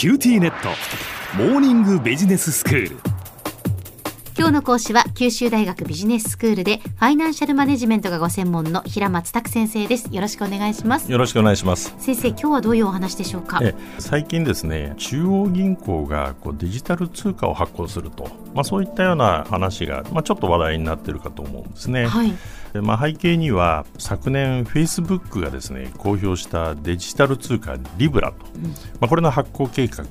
QTnet。モーニングビジネススクール。今日の講師は九州大学ビジネススクールでファイナンシャルマネジメントがご専門の平松拓先生です。よろしくお願いします。よろしくお願いします。先生今日はどういうお話でしょうか？最近ですね中央銀行がこうデジタル通貨を発行すると。まあそういったような話がまあちょっと話題になっているかと思うんですね。はいまあ、背景には昨年、フェイスブックがですね公表したデジタル通貨リブラと、うん、まあ、これの発行計画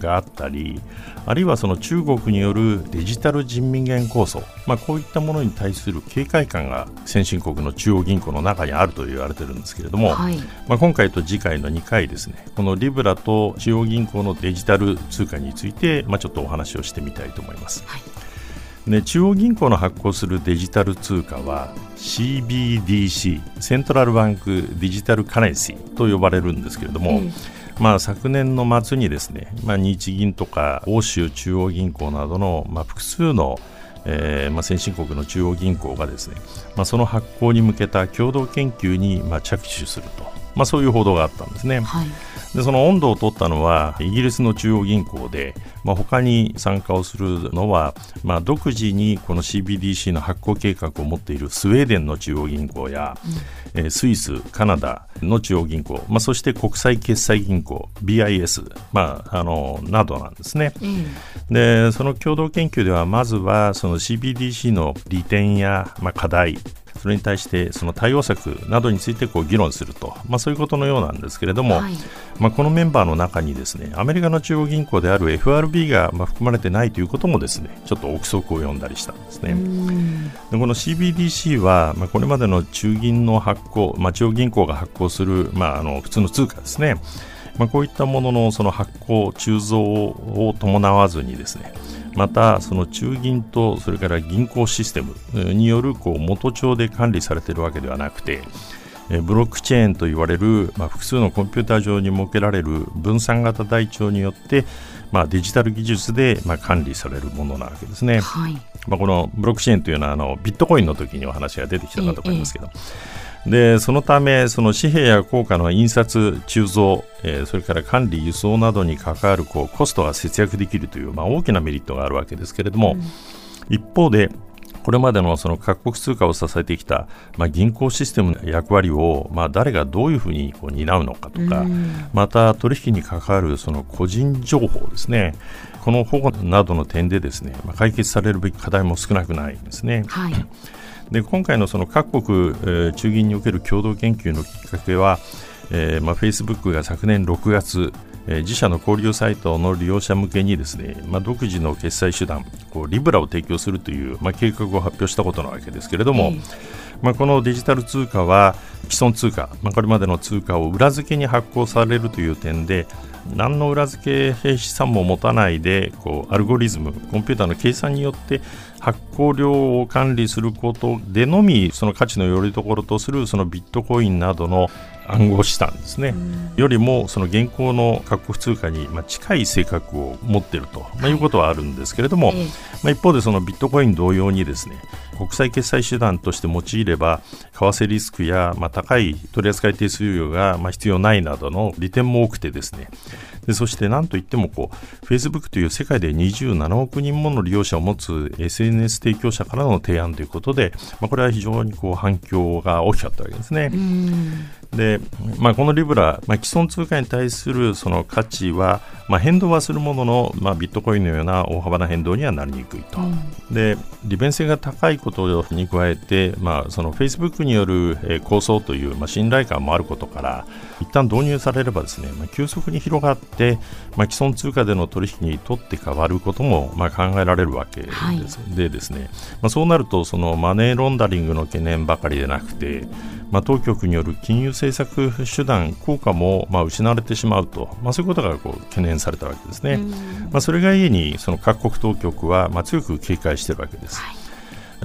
があったりあるいはその中国によるデジタル人民元構想、まあ、こういったものに対する警戒感が先進国の中央銀行の中にあると言われてるんですけれども、はい、まあ、今回と次回の2回ですねこのリブラと中央銀行のデジタル通貨について、まあ、ちょっとお話をしてみたいと思います。はいで中央銀行の発行するデジタル通貨は CBDC セントラルバンクデジタルカレンシーと呼ばれるんですけれども、うん、まあ、昨年の末にですね、まあ、日銀とか欧州中央銀行などの、まあ、複数のえーまあ、先進国の中央銀行がですね、まあ、その発行に向けた共同研究に、まあ、着手すると、まあ、そういう報道があったんですね。はい。でその温度を取ったのはイギリスの中央銀行で、まあ、他に参加をするのは、まあ、独自にこの CBDC の発行計画を持っているスウェーデンの中央銀行や、うん、えー、スイス、カナダの中央銀行、まあ、そして国際決済銀行 BIS、まあ、あのなどなんですね、うん、でその共同研究ではまずはその CBDC の利点や、まあ、課題それに対してその対応策などについてこう議論すると、まあ、そういうことのようなんですけれども、はい、まあ、このメンバーの中にですねアメリカの中央銀行である FRB がまあ含まれてないということもですねちょっと憶測を読んだりしたんですね。でこの CBDC は、まあ、これまでの中銀の発行、まあ、中央銀行が発行する、まあ、あの普通の通貨ですね。まあ、こういったもののその発行、鋳造を伴わずにですねまたその中銀とそれから銀行システムによるこう元帳で管理されているわけではなくてブロックチェーンと言われる、まあ、複数のコンピューター上に設けられる分散型台帳によって、まあ、デジタル技術で、まあ、管理されるものなわけですね。はい、まあ、このブロックチェーンというのはあのビットコインの時にお話が出てきたかと思いますけど、ええでそのためその紙幣や硬貨の印刷鋳造、えー、それから管理輸送などに関わるこうコストが節約できるという、まあ、大きなメリットがあるわけですけれども、うん、一方でこれまでのその各国通貨を支えてきた、まあ、銀行システムの役割を、まあ、誰がどういうふうにこう担うのかとか、うん、また取引に関わるその個人情報ですね。この保護などの点でですね、まあ、解決されるべき課題も少なくないんですね。はいで今回のその各国、えー、中銀における共同研究のきっかけは、えーまあ、フェイスブックが昨年6月、えー、自社の交流サイトの利用者向けにですね、まあ、独自の決済手段こうリブラを提供するという、まあ、計画を発表したことなわけですけれども、まあ、このデジタル通貨は既存通貨、まあ、これまでの通貨を裏付けに発行されるという点で何の裏付け資産も持たないでこうアルゴリズムコンピューターの計算によって発行量を管理することでのみその価値のよりどころとするそのビットコインなどの暗号資産ですね、よりもその現行の各国通貨にまあ近い性格を持っていると、まあ、いうことはあるんですけれども、はい、まあ、一方でそのビットコイン同様にですね国際決済手段として用いれば為替リスクやまあ高い取扱手数料がまあ必要ないなどの利点も多くてですね。でそして何といってもこう Facebook という世界で27億人もの利用者を持つ SNS 提供者からの提案ということで、まあ、これは非常にこう反響が大きかったわけですね。で、まあ、このリブラ、まあ、既存通貨に対するその価値は、まあ、変動はするものの、まあ、ビットコインのような大幅な変動にはなりにくいと、うん、で利便性が高いことに加えて、まあ、そのフェイスブックによる、え構想という、まあ、信頼感もあることから一旦導入されればですね、まあ、急速に広がって、まあ、既存通貨での取引にとって変わることも、まあ、考えられるわけです、はい、でですね、まあ、そうなるとそのマネーロンダリングの懸念ばかりでなくてまあ、当局による金融政策手段、効果もまあ失われてしまうと、まあ、そういうことがこう懸念されたわけですね。まあ、それがゆえにその各国当局はまあ強く警戒しているわけです。はい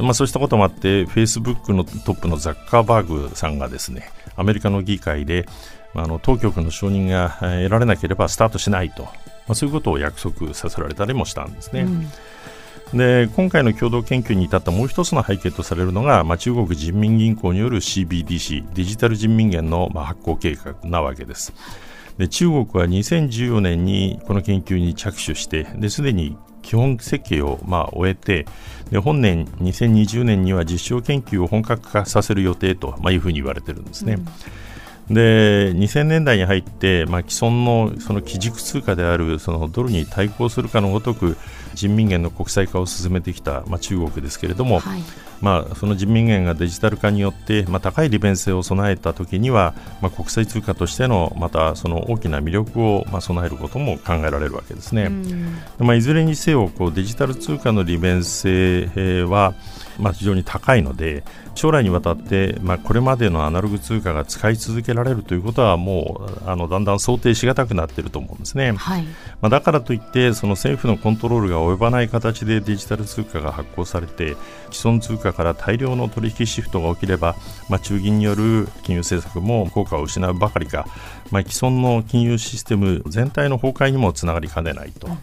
まあ、そうしたこともあって、フェイスブックのトップのザッカーバーグさんがですねアメリカの議会で、あの当局の承認が得られなければスタートしないと、まあ、そういうことを約束させられたりもしたんですね。うんで今回の共同研究に至ったもう一つの背景とされるのが、まあ、中国人民銀行による CBDC デジタル人民元の、まあ、発行計画なわけです。で中国は2014年にこの研究に着手してですでに基本設計をまあ終えてで本年2020年には実証研究を本格化させる予定と、まあ、いうふうに言われてるんですね。うんで2000年代に入って、まあ、既存のその基軸通貨であるそのドルに対抗するかのごとく人民元の国際化を進めてきた、まあ、中国ですけれども、はい、まあ、その人民元がデジタル化によって、まあ、高い利便性を備えたときには、まあ、国際通貨としてのまたその大きな魅力を、まあ、備えることも考えられるわけですね。まあ、いずれにせよこうデジタル通貨の利便性は、まあ、非常に高いので将来にわたって、まあ、これまでのアナログ通貨が使い続けられるということはもうあのだんだん想定しがたくなっていると思うんですね、はい、まあ、だからといってその政府のコントロールが及ばない形でデジタル通貨が発行されて既存通貨から大量の取引シフトが起きれば、まあ、中銀による金融政策も効果を失うばかりか、まあ、既存の金融システム全体の崩壊にもつながりかねないと。うん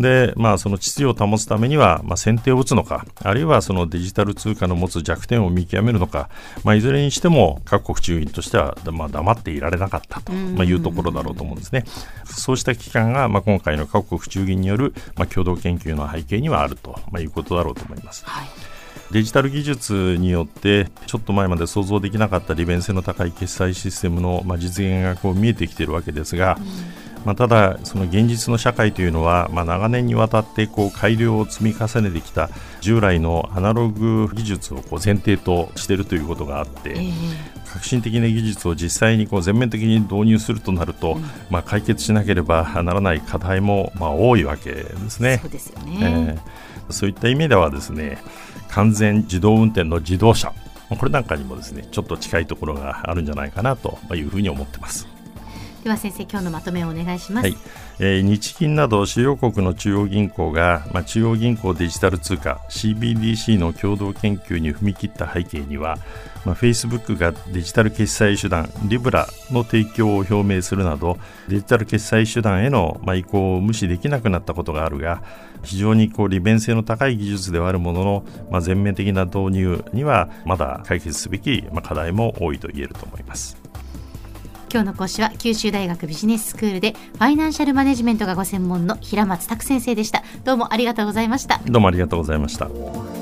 で、まあ、その秩序を保つためには、まあ、先手を打つのか、あるいはそのデジタル通貨の持つ弱点を見極めるのか、まあ、いずれにしても各国中銀としては、まあ、黙っていられなかったと、まあ、いうところだろうと思うんですね。そうした機関が、まあ、今回の各国中銀による、まあ、共同研究の背景にはあると、まあ、いうことだろうと思います。はいデジタル技術によってちょっと前まで想像できなかった利便性の高い決済システムの、まあ、実現がこう見えてきているわけですが、うんまあ、ただ、その現実の社会というのは、まあ、長年にわたってこう改良を積み重ねてきた従来のアナログ技術をこう前提としているということがあって、えー、革新的な技術を実際にこう全面的に導入するとなると、うん、まあ、解決しなければならない課題もまあ多いわけですね。そうですよね、えー、そういった意味ではですね完全自動運転の自動車。これなんかにもですねちょっと近いところがあるんじゃないかなというふうに思ってます。では先生今日のまとめをお願いします、はいえー、日銀など主要国の中央銀行が、まあ、中央銀行デジタル通貨 CBDC の共同研究に踏み切った背景には、まあ、Facebook がデジタル決済手段リブラの提供を表明するなどデジタル決済手段への、まあ、移行を無視できなくなったことがあるが非常にこう利便性の高い技術ではあるものの、まあ、全面的な導入にはまだ解決すべき、まあ、課題も多いと言えると思います。今日の講師は九州大学ビジネススクールでファイナンシャルマネジメントがご専門の平松卓先生でした。どうもありがとうございました。どうもありがとうございました。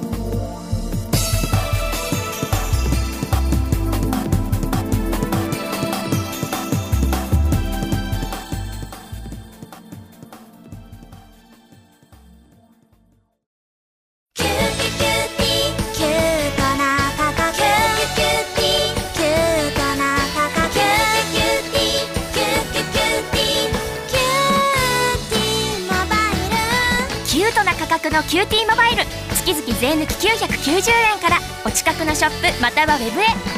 のキューティーモバイル。月々税抜き990円から。お近くのショップまたはウェブへ。